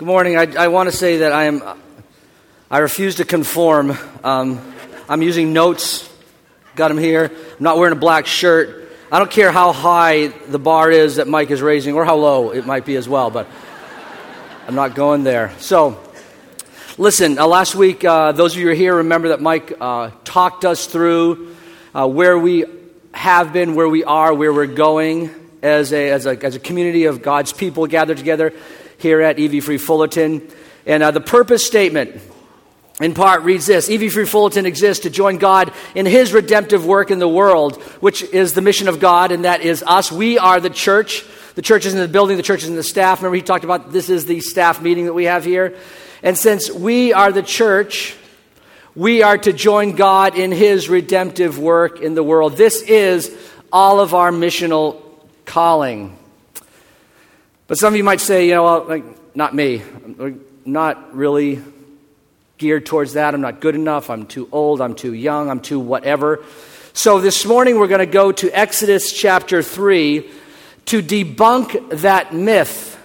Good morning. I, I want to say that I am. I refuse to conform. Um, I'm using notes. Got them here. I'm not wearing a black shirt. I don't care how high the bar is that Mike is raising, or how low it might be as well. But I'm not going there. So, listen. Uh, last week, uh, those of you who are here remember that Mike uh, talked us through uh, where we have been, where we are, where we're going as a, as a, as a community of God's people gathered together here at EV Free Fullerton. And uh, the purpose statement, in part, reads this EV Free Fullerton exists to join God in His redemptive work in the world, which is the mission of God, and that is us. We are the church. The church is in the building, the church is in the staff. Remember, he talked about this is the staff meeting that we have here. And since we are the church, we are to join God in His redemptive work in the world. This is all of our missional calling. But some of you might say, you know, well, like, not me. I'm not really geared towards that. I'm not good enough. I'm too old. I'm too young. I'm too whatever. So this morning we're going to go to Exodus chapter 3 to debunk that myth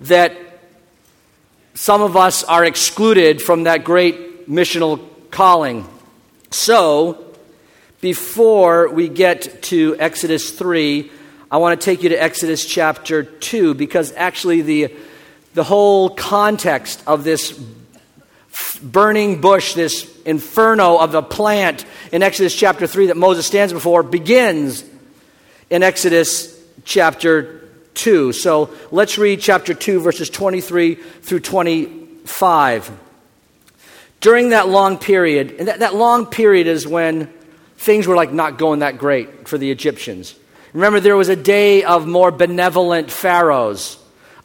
that some of us are excluded from that great missional calling. So, before we get to Exodus 3, I want to take you to Exodus chapter 2 because actually the, the whole context of this burning bush, this inferno of the plant in Exodus chapter 3 that Moses stands before begins in Exodus chapter 2. So let's read chapter 2, verses 23 through 25. During that long period, and that, that long period is when things were like not going that great for the Egyptians. Remember, there was a day of more benevolent pharaohs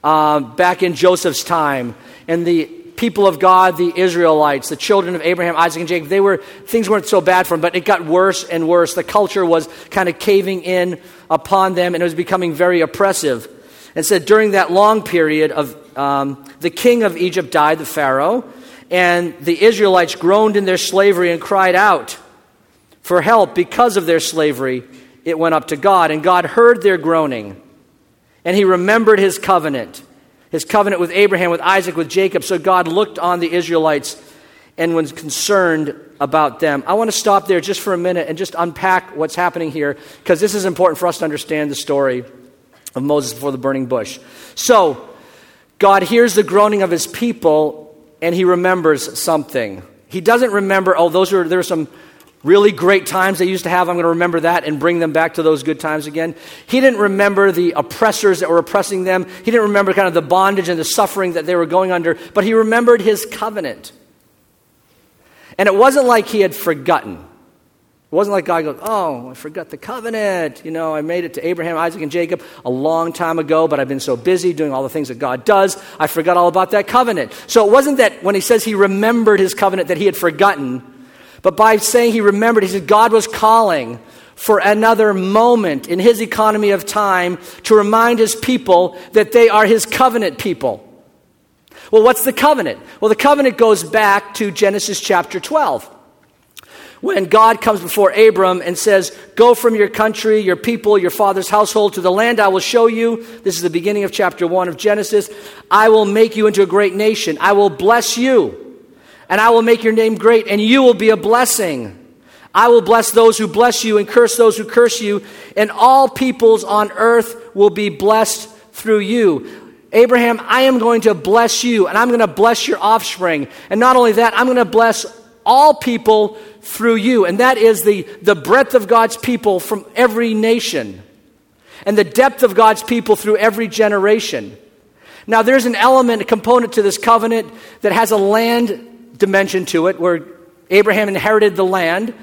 uh, back in Joseph's time, and the people of God, the Israelites, the children of Abraham, Isaac, and Jacob, they were things weren't so bad for them, but it got worse and worse. The culture was kind of caving in upon them, and it was becoming very oppressive. And said during that long period of um, the king of Egypt died, the Pharaoh, and the Israelites groaned in their slavery and cried out for help because of their slavery it went up to God, and God heard their groaning, and he remembered his covenant, his covenant with Abraham, with Isaac, with Jacob. So God looked on the Israelites and was concerned about them. I want to stop there just for a minute and just unpack what's happening here, because this is important for us to understand the story of Moses before the burning bush. So, God hears the groaning of his people, and he remembers something. He doesn't remember, oh, those are there are some really great times they used to have. I'm going to remember that and bring them back to those good times again. He didn't remember the oppressors that were oppressing them. He didn't remember kind of the bondage and the suffering that they were going under, but he remembered his covenant. And it wasn't like he had forgotten. It wasn't like God goes, Oh, I forgot the covenant. You know, I made it to Abraham, Isaac, and Jacob a long time ago, but I've been so busy doing all the things that God does, I forgot all about that covenant. So it wasn't that when he says he remembered his covenant that he had forgotten. But by saying he remembered, he said God was calling for another moment in his economy of time to remind his people that they are his covenant people. Well, what's the covenant? Well, the covenant goes back to Genesis chapter 12. When God comes before Abram and says, Go from your country, your people, your father's household to the land I will show you. This is the beginning of chapter 1 of Genesis. I will make you into a great nation. I will bless you and I will make your name great, and you will be a blessing. I will bless those who bless you and curse those who curse you, and all peoples on earth will be blessed through you. Abraham, I am going to bless you, and I'm going to bless your offspring. And not only that, I'm going to bless all people through you. And that is the, the breadth of God's people from every nation, and the depth of God's people through every generation. Now, there's an element, a component to this covenant that has a land dimension to it where Abraham inherited the land.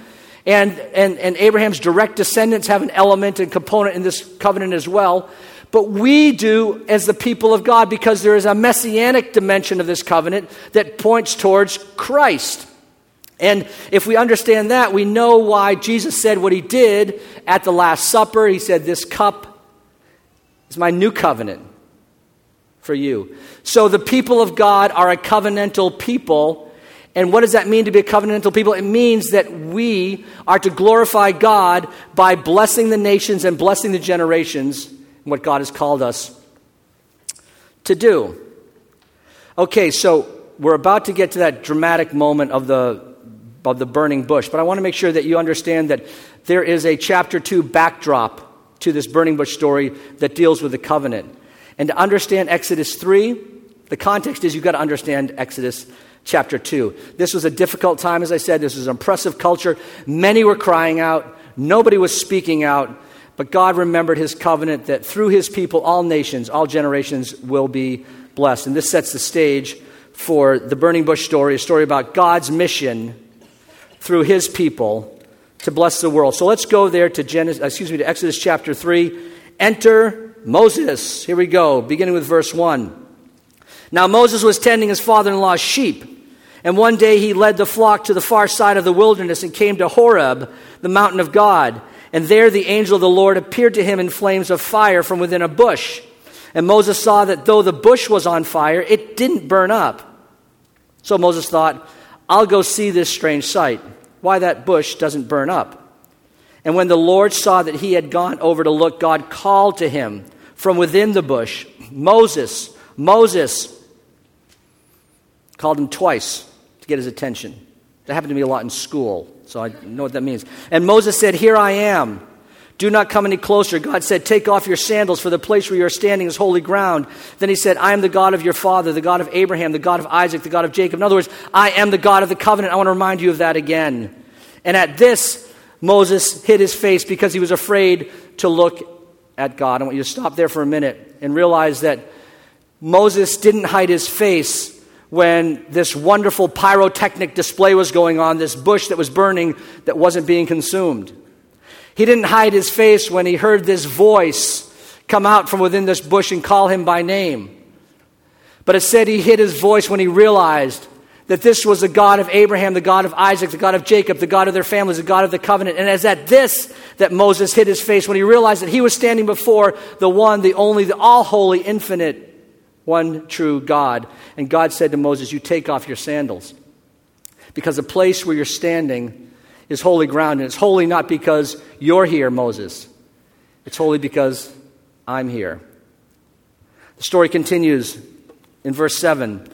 And, and, and Abraham's direct descendants have an element and component in this covenant as well. But we do as the people of God because there is a messianic dimension of this covenant that points towards Christ. And if we understand that, we know why Jesus said what he did at the Last Supper. He said, This cup is my new covenant for you. So the people of God are a covenantal people and what does that mean to be a covenantal people? It means that we are to glorify God by blessing the nations and blessing the generations, what God has called us to do. Okay, so we're about to get to that dramatic moment of the, of the burning bush, but I want to make sure that you understand that there is a chapter 2 backdrop to this burning bush story that deals with the covenant. And to understand Exodus 3, the context is you've got to understand Exodus chapter 2. This was a difficult time, as I said. This was an oppressive culture. Many were crying out, nobody was speaking out. But God remembered his covenant that through his people, all nations, all generations will be blessed. And this sets the stage for the burning bush story, a story about God's mission through his people to bless the world. So let's go there to Genesis, uh, excuse me, to Exodus chapter 3. Enter Moses. Here we go, beginning with verse 1. Now Moses was tending his father-in-law's sheep, and one day he led the flock to the far side of the wilderness and came to Horeb, the mountain of God. And there the angel of the Lord appeared to him in flames of fire from within a bush. And Moses saw that though the bush was on fire, it didn't burn up. So Moses thought, I'll go see this strange sight, why that bush doesn't burn up. And when the Lord saw that he had gone over to look, God called to him from within the bush, Moses, Moses. Called him twice to get his attention. That happened to me a lot in school, so I know what that means. And Moses said, Here I am. Do not come any closer. God said, Take off your sandals, for the place where you are standing is holy ground. Then he said, I am the God of your father, the God of Abraham, the God of Isaac, the God of Jacob. In other words, I am the God of the covenant. I want to remind you of that again. And at this, Moses hid his face because he was afraid to look at God. I want you to stop there for a minute and realize that Moses didn't hide his face when this wonderful pyrotechnic display was going on, this bush that was burning that wasn't being consumed. He didn't hide his face when he heard this voice come out from within this bush and call him by name. But it said he hid his voice when he realized that this was the God of Abraham, the God of Isaac, the God of Jacob, the God of their families, the God of the covenant. And as at this that Moses hid his face when he realized that he was standing before the one, the only, the all holy, infinite, one true God. And God said to Moses, You take off your sandals. Because the place where you're standing is holy ground. And it's holy not because you're here, Moses. It's holy because I'm here. The story continues in verse 7.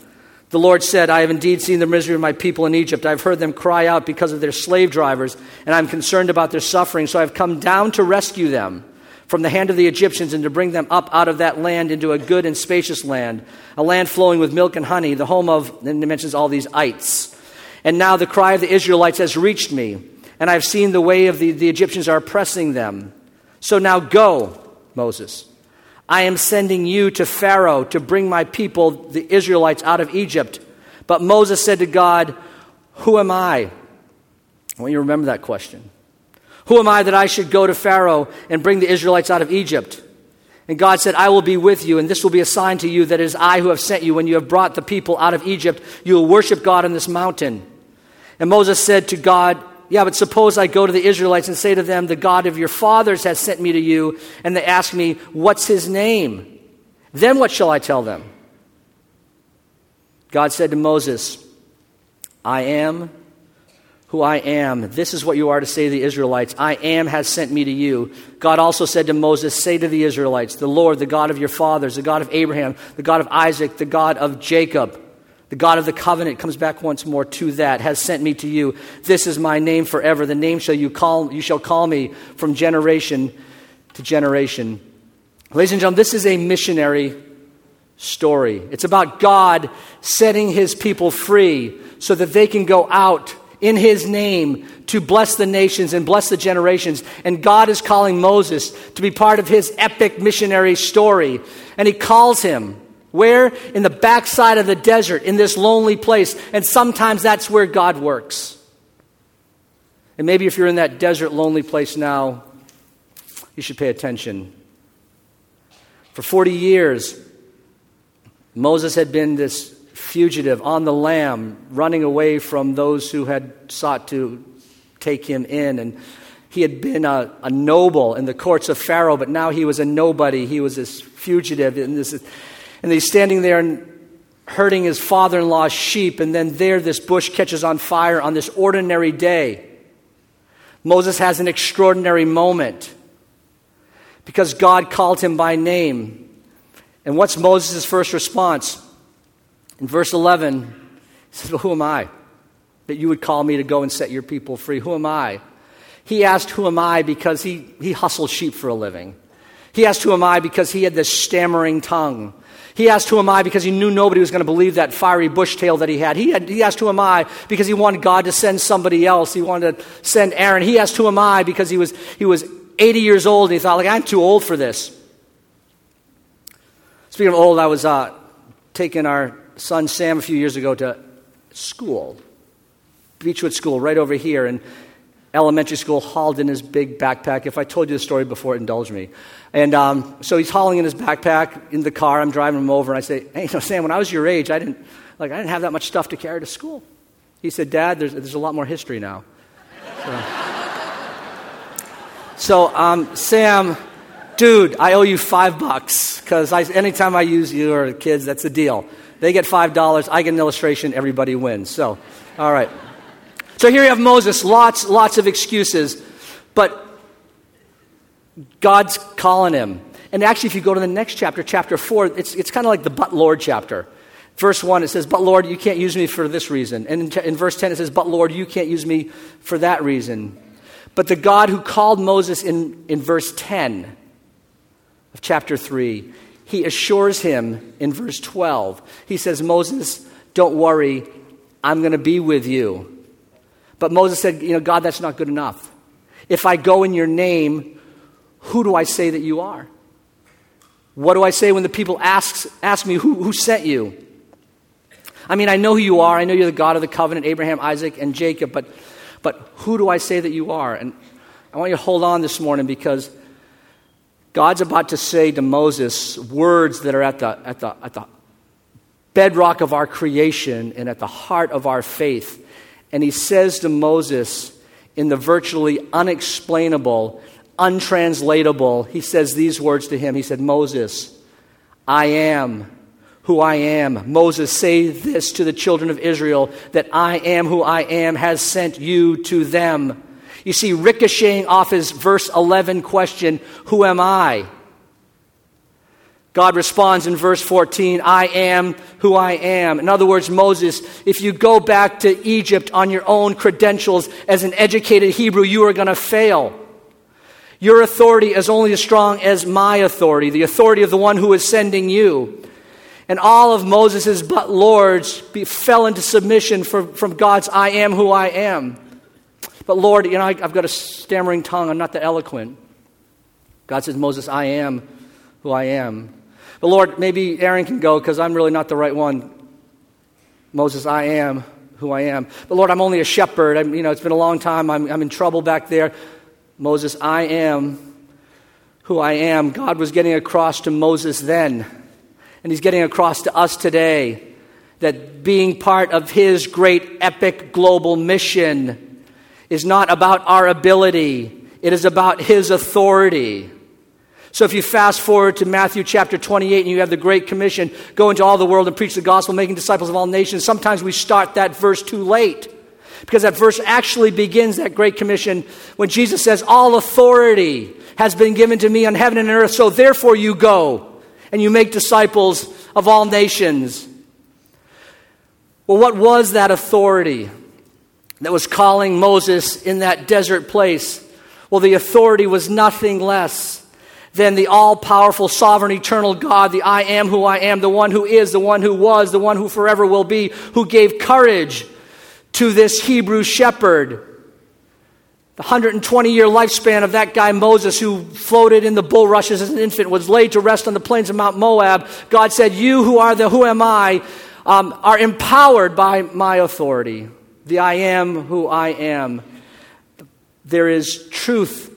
The Lord said, I have indeed seen the misery of my people in Egypt. I've heard them cry out because of their slave drivers, and I'm concerned about their suffering, so I've come down to rescue them from the hand of the Egyptians and to bring them up out of that land into a good and spacious land, a land flowing with milk and honey, the home of, and it mentions all these ites. And now the cry of the Israelites has reached me, and I've seen the way of the, the Egyptians are oppressing them. So now go, Moses. I am sending you to Pharaoh to bring my people, the Israelites, out of Egypt. But Moses said to God, Who am I? I want you to remember that question. Who am I that I should go to Pharaoh and bring the Israelites out of Egypt? And God said, I will be with you, and this will be a sign to you that it is I who have sent you. When you have brought the people out of Egypt, you will worship God on this mountain. And Moses said to God, Yeah, but suppose I go to the Israelites and say to them, The God of your fathers has sent me to you, and they ask me, What's his name? Then what shall I tell them? God said to Moses, I am who I am. This is what you are to say to the Israelites I am has sent me to you. God also said to Moses, Say to the Israelites, The Lord, the God of your fathers, the God of Abraham, the God of Isaac, the God of Jacob, the God of the covenant comes back once more to that, has sent me to you. This is my name forever. The name shall you call you shall call me from generation to generation. Ladies and gentlemen, this is a missionary story. It's about God setting his people free so that they can go out in his name to bless the nations and bless the generations. And God is calling Moses to be part of his epic missionary story. And he calls him where? In the backside of the desert, in this lonely place. And sometimes that's where God works. And maybe if you're in that desert, lonely place now, you should pay attention. For 40 years, Moses had been this fugitive on the lam, running away from those who had sought to take him in. And he had been a, a noble in the courts of Pharaoh, but now he was a nobody. He was this fugitive. And, this, and he's standing there and herding his father in law's sheep. And then there, this bush catches on fire on this ordinary day. Moses has an extraordinary moment because God called him by name. And what's Moses' first response? In verse 11, he says, well, Who am I that you would call me to go and set your people free? Who am I? He asked, Who am I? because he, he hustled sheep for a living. He asked, Who am I? because he had this stammering tongue. He asked, Who am I? because he knew nobody was going to believe that fiery bush tale that he had. He, had. he asked, Who am I? because he wanted God to send somebody else. He wanted to send Aaron. He asked, Who am I? because he was, he was 80 years old and he thought, like, I'm too old for this. Speaking of old, I was uh, taking our son Sam a few years ago to school, Beechwood School, right over here. And elementary school hauled in his big backpack. If I told you the story before, indulge me. And um, so he's hauling in his backpack in the car. I'm driving him over, and I say, "Hey, you know, Sam, when I was your age, I didn't like I didn't have that much stuff to carry to school." He said, "Dad, there's there's a lot more history now." So, so um, Sam, dude, I owe you five bucks because anytime I use you or the kids, that's the deal. They get five dollars. I get an illustration. Everybody wins. So, all right. So here you have Moses, lots, lots of excuses, but God's calling him. And actually, if you go to the next chapter, chapter 4, it's, it's kind of like the but Lord chapter. Verse 1, it says, But Lord, you can't use me for this reason. And in, in verse 10, it says, But Lord, you can't use me for that reason. But the God who called Moses in, in verse 10 of chapter 3, he assures him in verse 12. He says, Moses, don't worry, I'm going to be with you. But Moses said, You know, God, that's not good enough. If I go in your name, who do I say that you are? What do I say when the people ask, ask me, who, who sent you? I mean, I know who you are. I know you're the God of the covenant, Abraham, Isaac, and Jacob, but, but who do I say that you are? And I want you to hold on this morning because God's about to say to Moses words that are at the, at the, at the bedrock of our creation and at the heart of our faith. And he says to Moses, in the virtually unexplainable, untranslatable, he says these words to him. He said, Moses, I am who I am. Moses, say this to the children of Israel that I am who I am has sent you to them. You see, ricocheting off his verse 11 question, Who am I? God responds in verse 14, I am who I am. In other words, Moses, if you go back to Egypt on your own credentials as an educated Hebrew, you are going to fail. Your authority is only as strong as my authority, the authority of the one who is sending you. And all of Moses' but lords be, fell into submission for, from God's I am who I am. But Lord, you know, I, I've got a stammering tongue. I'm not that eloquent. God says, Moses, I am who I am. But Lord, maybe Aaron can go because I'm really not the right one. Moses, I am who I am. But Lord, I'm only a shepherd. I'm, you know, it's been a long time. I'm, I'm in trouble back there. Moses, I am who I am. God was getting across to Moses then, and he's getting across to us today that being part of his great epic global mission is not about our ability, it is about his authority. So if you fast forward to Matthew chapter 28 and you have the Great Commission, go into all the world and preach the gospel, making disciples of all nations, sometimes we start that verse too late. Because that verse actually begins that Great Commission when Jesus says, All authority has been given to me on heaven and earth, so therefore you go and you make disciples of all nations. Well, what was that authority that was calling Moses in that desert place? Well, the authority was nothing less than the all powerful, sovereign, eternal God, the I am who I am, the one who is, the one who was, the one who forever will be, who gave courage to this Hebrew shepherd. The 120 year lifespan of that guy Moses, who floated in the bulrushes as an infant, was laid to rest on the plains of Mount Moab. God said, You who are the who am I um, are empowered by my authority. The I am who I am. There is truth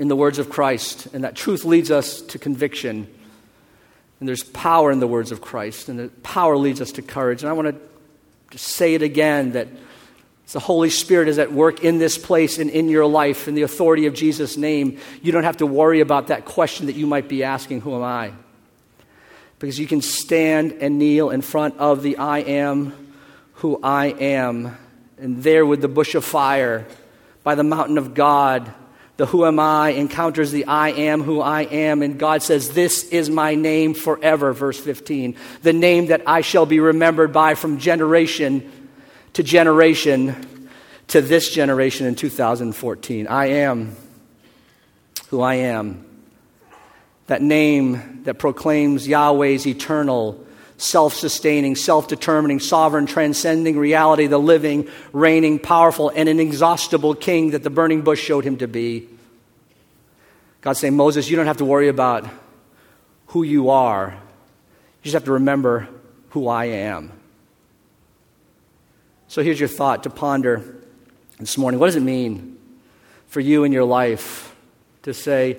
in the words of Christ, and that truth leads us to conviction. And there's power in the words of Christ, and the power leads us to courage. And I want to just say it again that the Holy Spirit is at work in this place and in your life in the authority of Jesus' name. You don't have to worry about that question that you might be asking Who am I? Because you can stand and kneel in front of the I am who I am, and there with the bush of fire by the mountain of God the who am I encounters the I am who I am, and God says, This is my name forever, verse 15. The name that I shall be remembered by from generation to generation to this generation in 2014. I am who I am. That name that proclaims Yahweh's eternal, self sustaining, self determining, sovereign, transcending reality, the living, reigning, powerful, and inexhaustible king that the burning bush showed him to be. God saying, Moses, you don't have to worry about who you are. You just have to remember who I am. So here's your thought to ponder this morning. What does it mean for you in your life to say,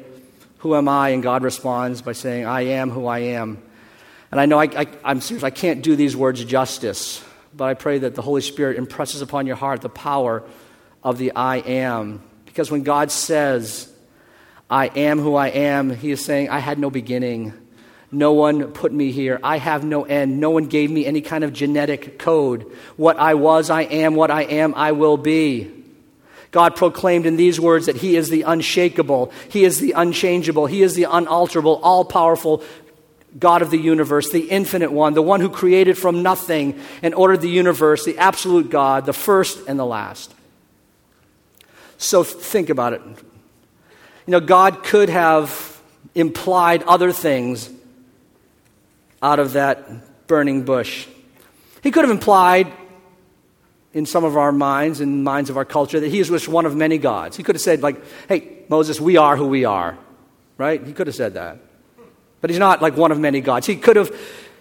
Who am I? And God responds by saying, I am who I am. And I know I, am serious, I can't do these words justice, but I pray that the Holy Spirit impresses upon your heart the power of the I am. Because when God says, I am who I am, He is saying, I had no beginning. No one put me here. I have no end. No one gave me any kind of genetic code. What I was, I am. What I am, I will be. God proclaimed in these words that He is the unshakable, He is the unchangeable, He is the unalterable, all powerful, God of the universe, the infinite one, the one who created from nothing and ordered the universe, the absolute God, the first and the last. So think about it. You know, God could have implied other things out of that burning bush. He could have implied in some of our minds and minds of our culture that he is just one of many gods. He could have said, like, hey, Moses, we are who we are. Right? He could have said that. But he's not like one of many gods. He could have,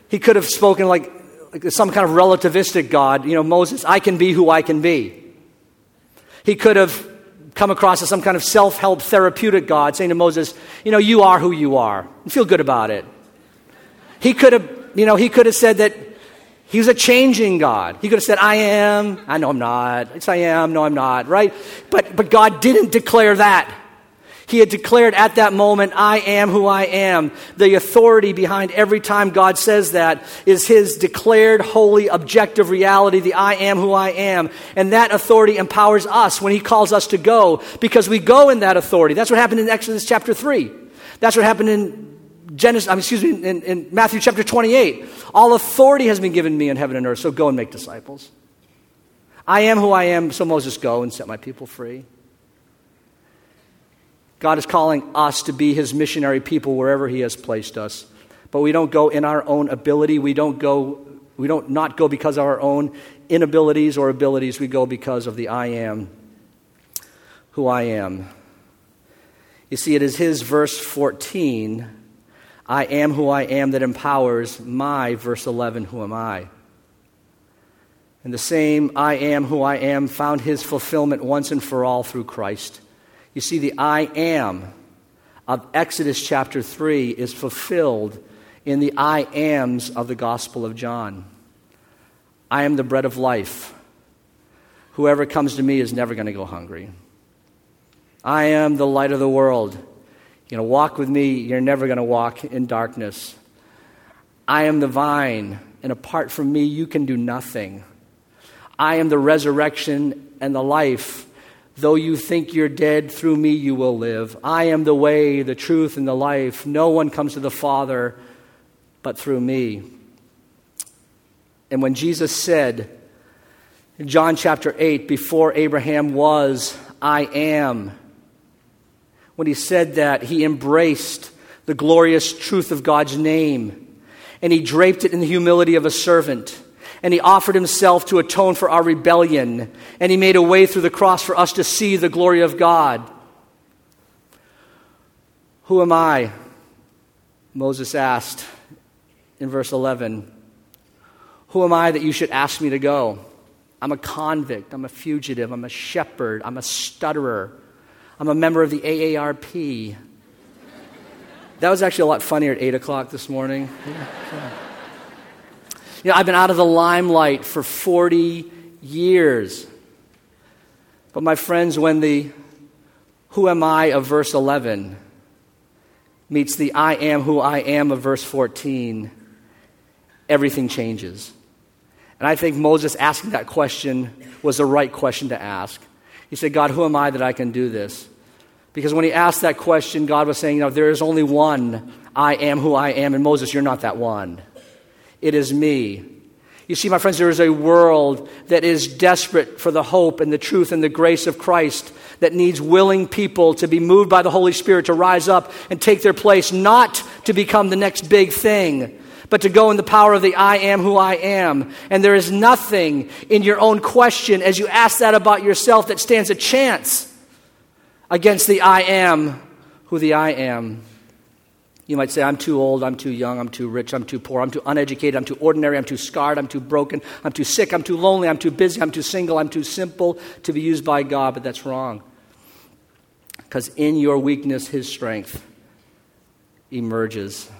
he could have spoken like, like some kind of relativistic God. You know, Moses, I can be who I can be. He could have come across as some kind of self help therapeutic God, saying to Moses, You know, you are who you are. Feel good about it. He could have, you know, he could have said that he was a changing God. He could have said, I am. I know I'm not. Yes, I am. No, I'm not. Right? But, but God didn't declare that. He had declared at that moment, I am who I am. The authority behind every time God says that is His declared, holy, objective reality, the I am who I am. And that authority empowers us when He calls us to go because we go in that authority. That's what happened in Exodus chapter 3. That's what happened in Genesis, I mean, excuse me, in, in Matthew chapter 28. All authority has been given me in heaven and earth, so go and make disciples. I am who I am, so Moses, go and set my people free. God is calling us to be his missionary people wherever he has placed us. But we don't go in our own ability. We don't go we don't not go because of our own inabilities or abilities. We go because of the I am who I am. You see, it is his verse 14, I am who I am, that empowers my verse 11, who am I? And the same I am who I am found his fulfillment once and for all through Christ. You see, the I am of Exodus chapter 3 is fulfilled in the I ams of the Gospel of John. I am the bread of life. Whoever comes to me is never going to go hungry. I am the light of the world. Going to walk with me, you're never going to walk in darkness. I am the vine, and apart from me, you can do nothing. I am the resurrection and the life. Though you think you're dead, through me you will live. I am the way, the truth, and the life. No one comes to the Father but through me. And when Jesus said in John chapter 8, before Abraham was, I am, when he said that, he embraced the glorious truth of God's name and he draped it in the humility of a servant and he offered himself to atone for our rebellion, and he made a way through the cross for us to see the glory of God. Who am I? Moses asked in verse 11. Who am I that you should ask me to go? I'm a convict. I'm a fugitive. I'm a shepherd. I'm a stutterer. I'm a member of the AARP. That was actually a lot funnier at 8 o'clock this morning. You know, I've been out of the limelight for 40 years. But my friends, when the who am I of verse 11 meets the I am who I am of verse 14, everything changes. And I think Moses asking that question was the right question to ask. He said, God, who am I that I can do this? Because when he asked that question, God was saying, you know, there is only one I am who I am. And Moses, you're not that one. It is me. You see, my friends, there is a world that is desperate for the hope and the truth and the grace of Christ that needs willing people to be moved by the Holy Spirit to rise up and take their place, not to become the next big thing, but to go in the power of the I am who I am. And there is nothing in your own question as you ask that about yourself that stands a chance against the I am who the I am. You might say, I'm too old, I'm too young, I'm too rich, I'm too poor, I'm too uneducated, I'm too ordinary, I'm too scarred, I'm too broken, I'm too sick, I'm too lonely, I'm too busy, I'm too single, I'm too simple to be used by God, but that's wrong. Because in your weakness, His strength emerges.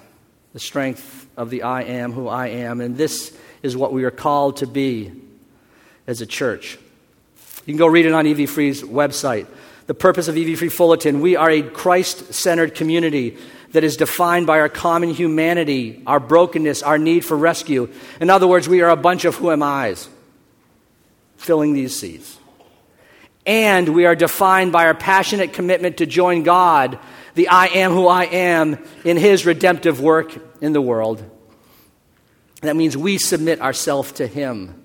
The strength of the I am who I am. And this is what we are called to be as a church. You can go read it on EV Free's website. The purpose of EV Free Fullerton we are a Christ centered community that is defined by our common humanity, our brokenness, our need for rescue. In other words, we are a bunch of who am I's filling these seats. And we are defined by our passionate commitment to join God, the I am who I am, in His redemptive work in the world. That means we submit ourselves to Him.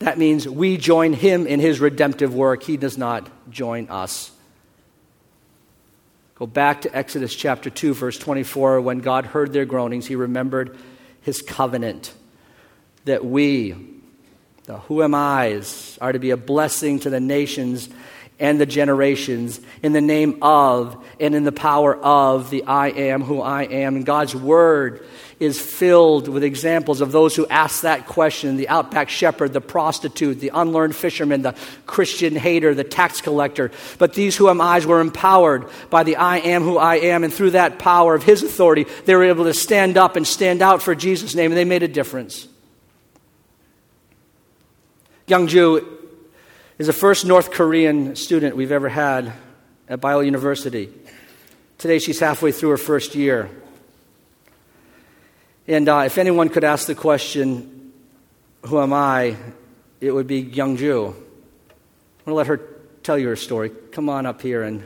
That means we join Him in His redemptive work. He does not join us. Go back to Exodus chapter 2, verse 24. When God heard their groanings, he remembered his covenant that we, the who am I's, are to be a blessing to the nations and the generations in the name of and in the power of the I am who I am. And God's word is filled with examples of those who ask that question the outback shepherd, the prostitute, the unlearned fisherman, the Christian hater, the tax collector. But these who am I's were empowered by the I am who I am, and through that power of his authority, they were able to stand up and stand out for Jesus' name, and they made a difference. Young Jew is the first North Korean student we've ever had at Biola University. Today she's halfway through her first year. And uh, if anyone could ask the question, Who am I? it would be Kyungju. I'm going to let her tell you her story. Come on up here and.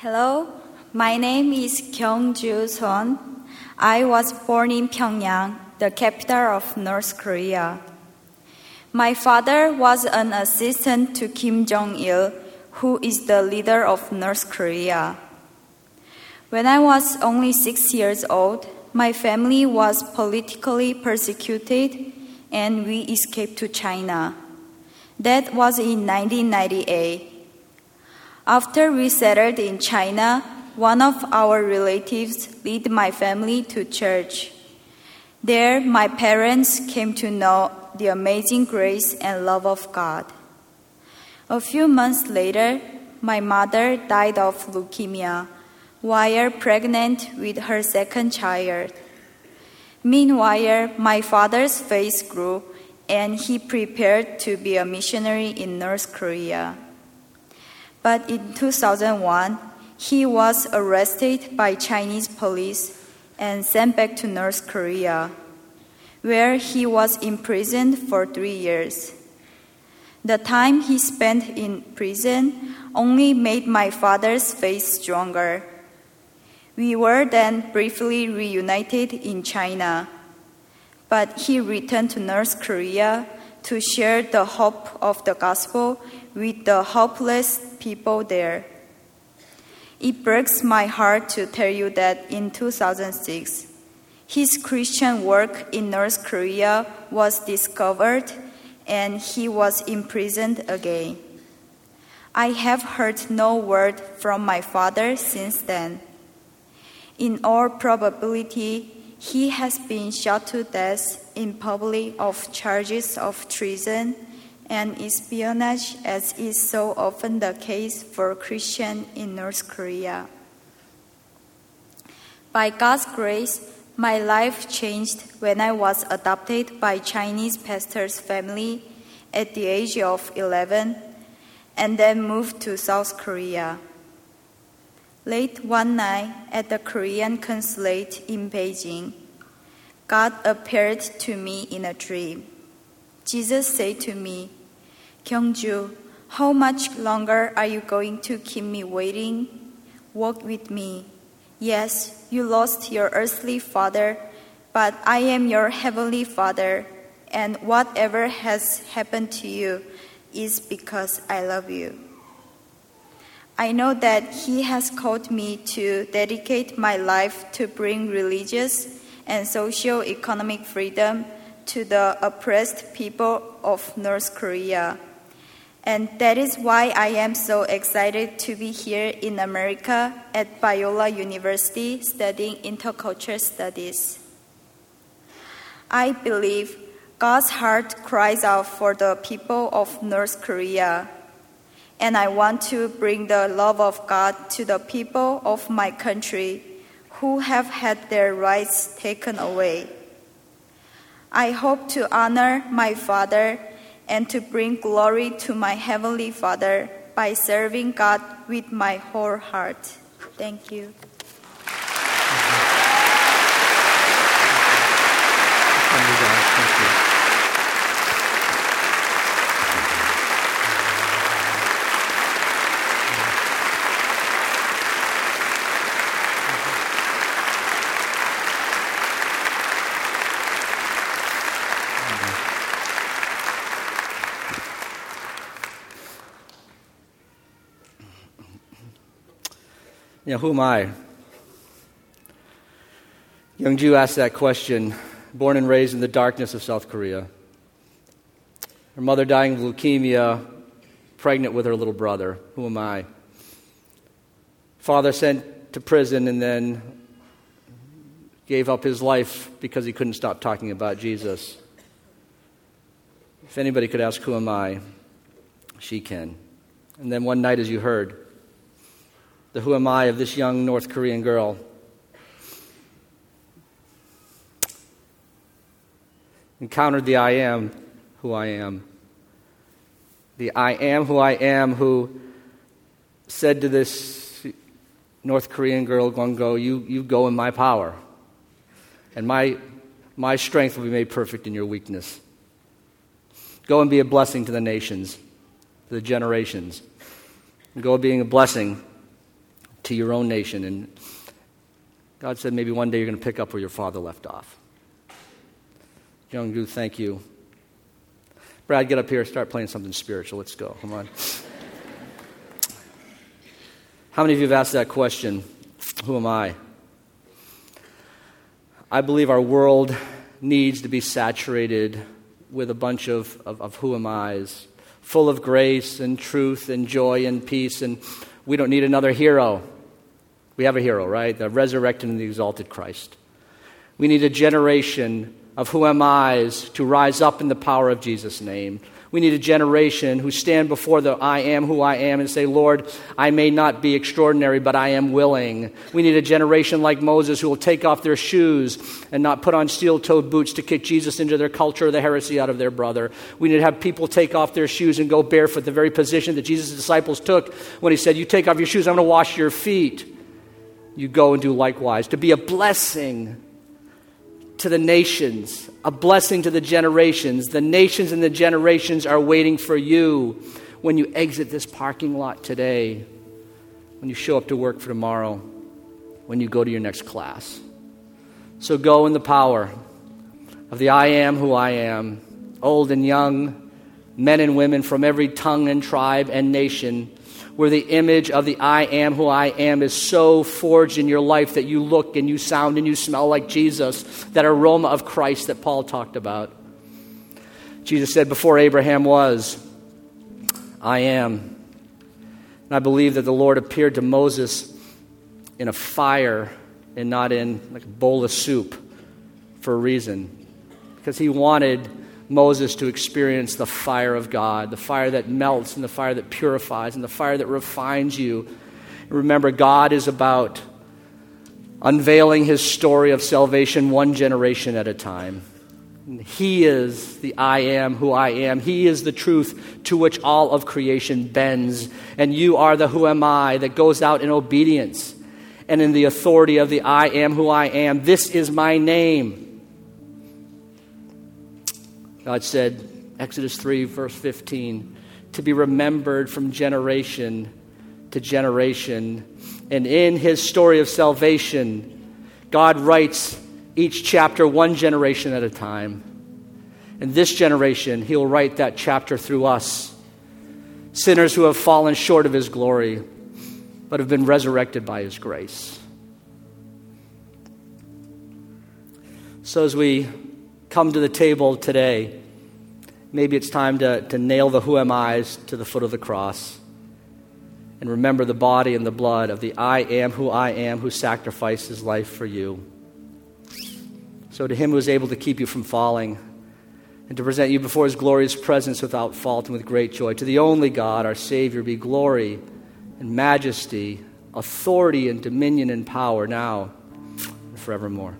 Hello, my name is Kyungju Son. I was born in Pyongyang, the capital of North Korea. My father was an assistant to Kim Jong il, who is the leader of North Korea. When I was only six years old, my family was politically persecuted and we escaped to China. That was in 1998. After we settled in China, one of our relatives led my family to church. There, my parents came to know the amazing grace and love of God. A few months later, my mother died of leukemia while pregnant with her second child. Meanwhile, my father's faith grew and he prepared to be a missionary in North Korea. But in 2001, he was arrested by Chinese police and sent back to North Korea, where he was imprisoned for three years. The time he spent in prison only made my father's faith stronger. We were then briefly reunited in China, but he returned to North Korea to share the hope of the gospel with the hopeless people there. It breaks my heart to tell you that in 2006, his Christian work in North Korea was discovered and he was imprisoned again. I have heard no word from my father since then. In all probability, he has been shot to death in public of charges of treason and espionage, as is so often the case for Christians in North Korea. By God's grace, my life changed when I was adopted by Chinese pastor's family at the age of 11 and then moved to South Korea. Late one night at the Korean consulate in Beijing, God appeared to me in a dream. Jesus said to me, Kyungju, how much longer are you going to keep me waiting? Walk with me. Yes, you lost your earthly father, but I am your heavenly father, and whatever has happened to you is because I love you. I know that He has called me to dedicate my life to bring religious and socio economic freedom to the oppressed people of North Korea. And that is why I am so excited to be here in America at Biola University studying intercultural studies. I believe God's heart cries out for the people of North Korea. And I want to bring the love of God to the people of my country who have had their rights taken away. I hope to honor my Father and to bring glory to my Heavenly Father by serving God with my whole heart. Thank you. You know, who am I? Kyungju asked that question, born and raised in the darkness of South Korea. Her mother dying of leukemia, pregnant with her little brother. Who am I? Father sent to prison and then gave up his life because he couldn't stop talking about Jesus. If anybody could ask, Who am I? She can. And then one night, as you heard, the who am I of this young North Korean girl. Encountered the I am who I am. The I am who I am who said to this North Korean girl, Gongo, you, you go in my power. And my, my strength will be made perfect in your weakness. Go and be a blessing to the nations, to the generations. Go being a blessing to your own nation. And God said, maybe one day you're going to pick up where your father left off. Kyungju, thank you. Brad, get up here, start playing something spiritual. Let's go. Come on. How many of you have asked that question? Who am I? I believe our world needs to be saturated with a bunch of, of, of who am I's, full of grace and truth and joy and peace. And we don't need another hero. We have a hero, right? The resurrected and the exalted Christ. We need a generation of who am I's to rise up in the power of Jesus' name. We need a generation who stand before the I am who I am and say, Lord, I may not be extraordinary, but I am willing. We need a generation like Moses who will take off their shoes and not put on steel toed boots to kick Jesus into their culture the heresy out of their brother. We need to have people take off their shoes and go barefoot, the very position that Jesus' disciples took when he said, You take off your shoes, I'm going to wash your feet. You go and do likewise. To be a blessing to the nations, a blessing to the generations. The nations and the generations are waiting for you when you exit this parking lot today, when you show up to work for tomorrow, when you go to your next class. So go in the power of the I am who I am, old and young, men and women from every tongue and tribe and nation where the image of the I am who I am is so forged in your life that you look and you sound and you smell like Jesus, that aroma of Christ that Paul talked about. Jesus said, Before Abraham was, I am. And I believe that the Lord appeared to Moses in a fire and not in like a bowl of soup for a reason. Because he wanted Moses to experience the fire of God, the fire that melts and the fire that purifies and the fire that refines you. Remember, God is about unveiling his story of salvation one generation at a time. He is the I am who I am. He is the truth to which all of creation bends. And you are the who am I that goes out in obedience and in the authority of the I am who I am. This is my name. God said, Exodus 3, verse 15, to be remembered from generation to generation. And in his story of salvation, God writes each chapter one generation at a time. In this generation, he'll write that chapter through us, sinners who have fallen short of his glory, but have been resurrected by his grace. So, as we come to the table today, maybe it's time to, to nail the who am I's to the foot of the cross and remember the body and the blood of the I am who I am who sacrificed his life for you. So, to him who is able to keep you from falling and to present you before his glorious presence without fault and with great joy, to the only God, our Savior, be glory and majesty, authority and dominion and power now and forevermore.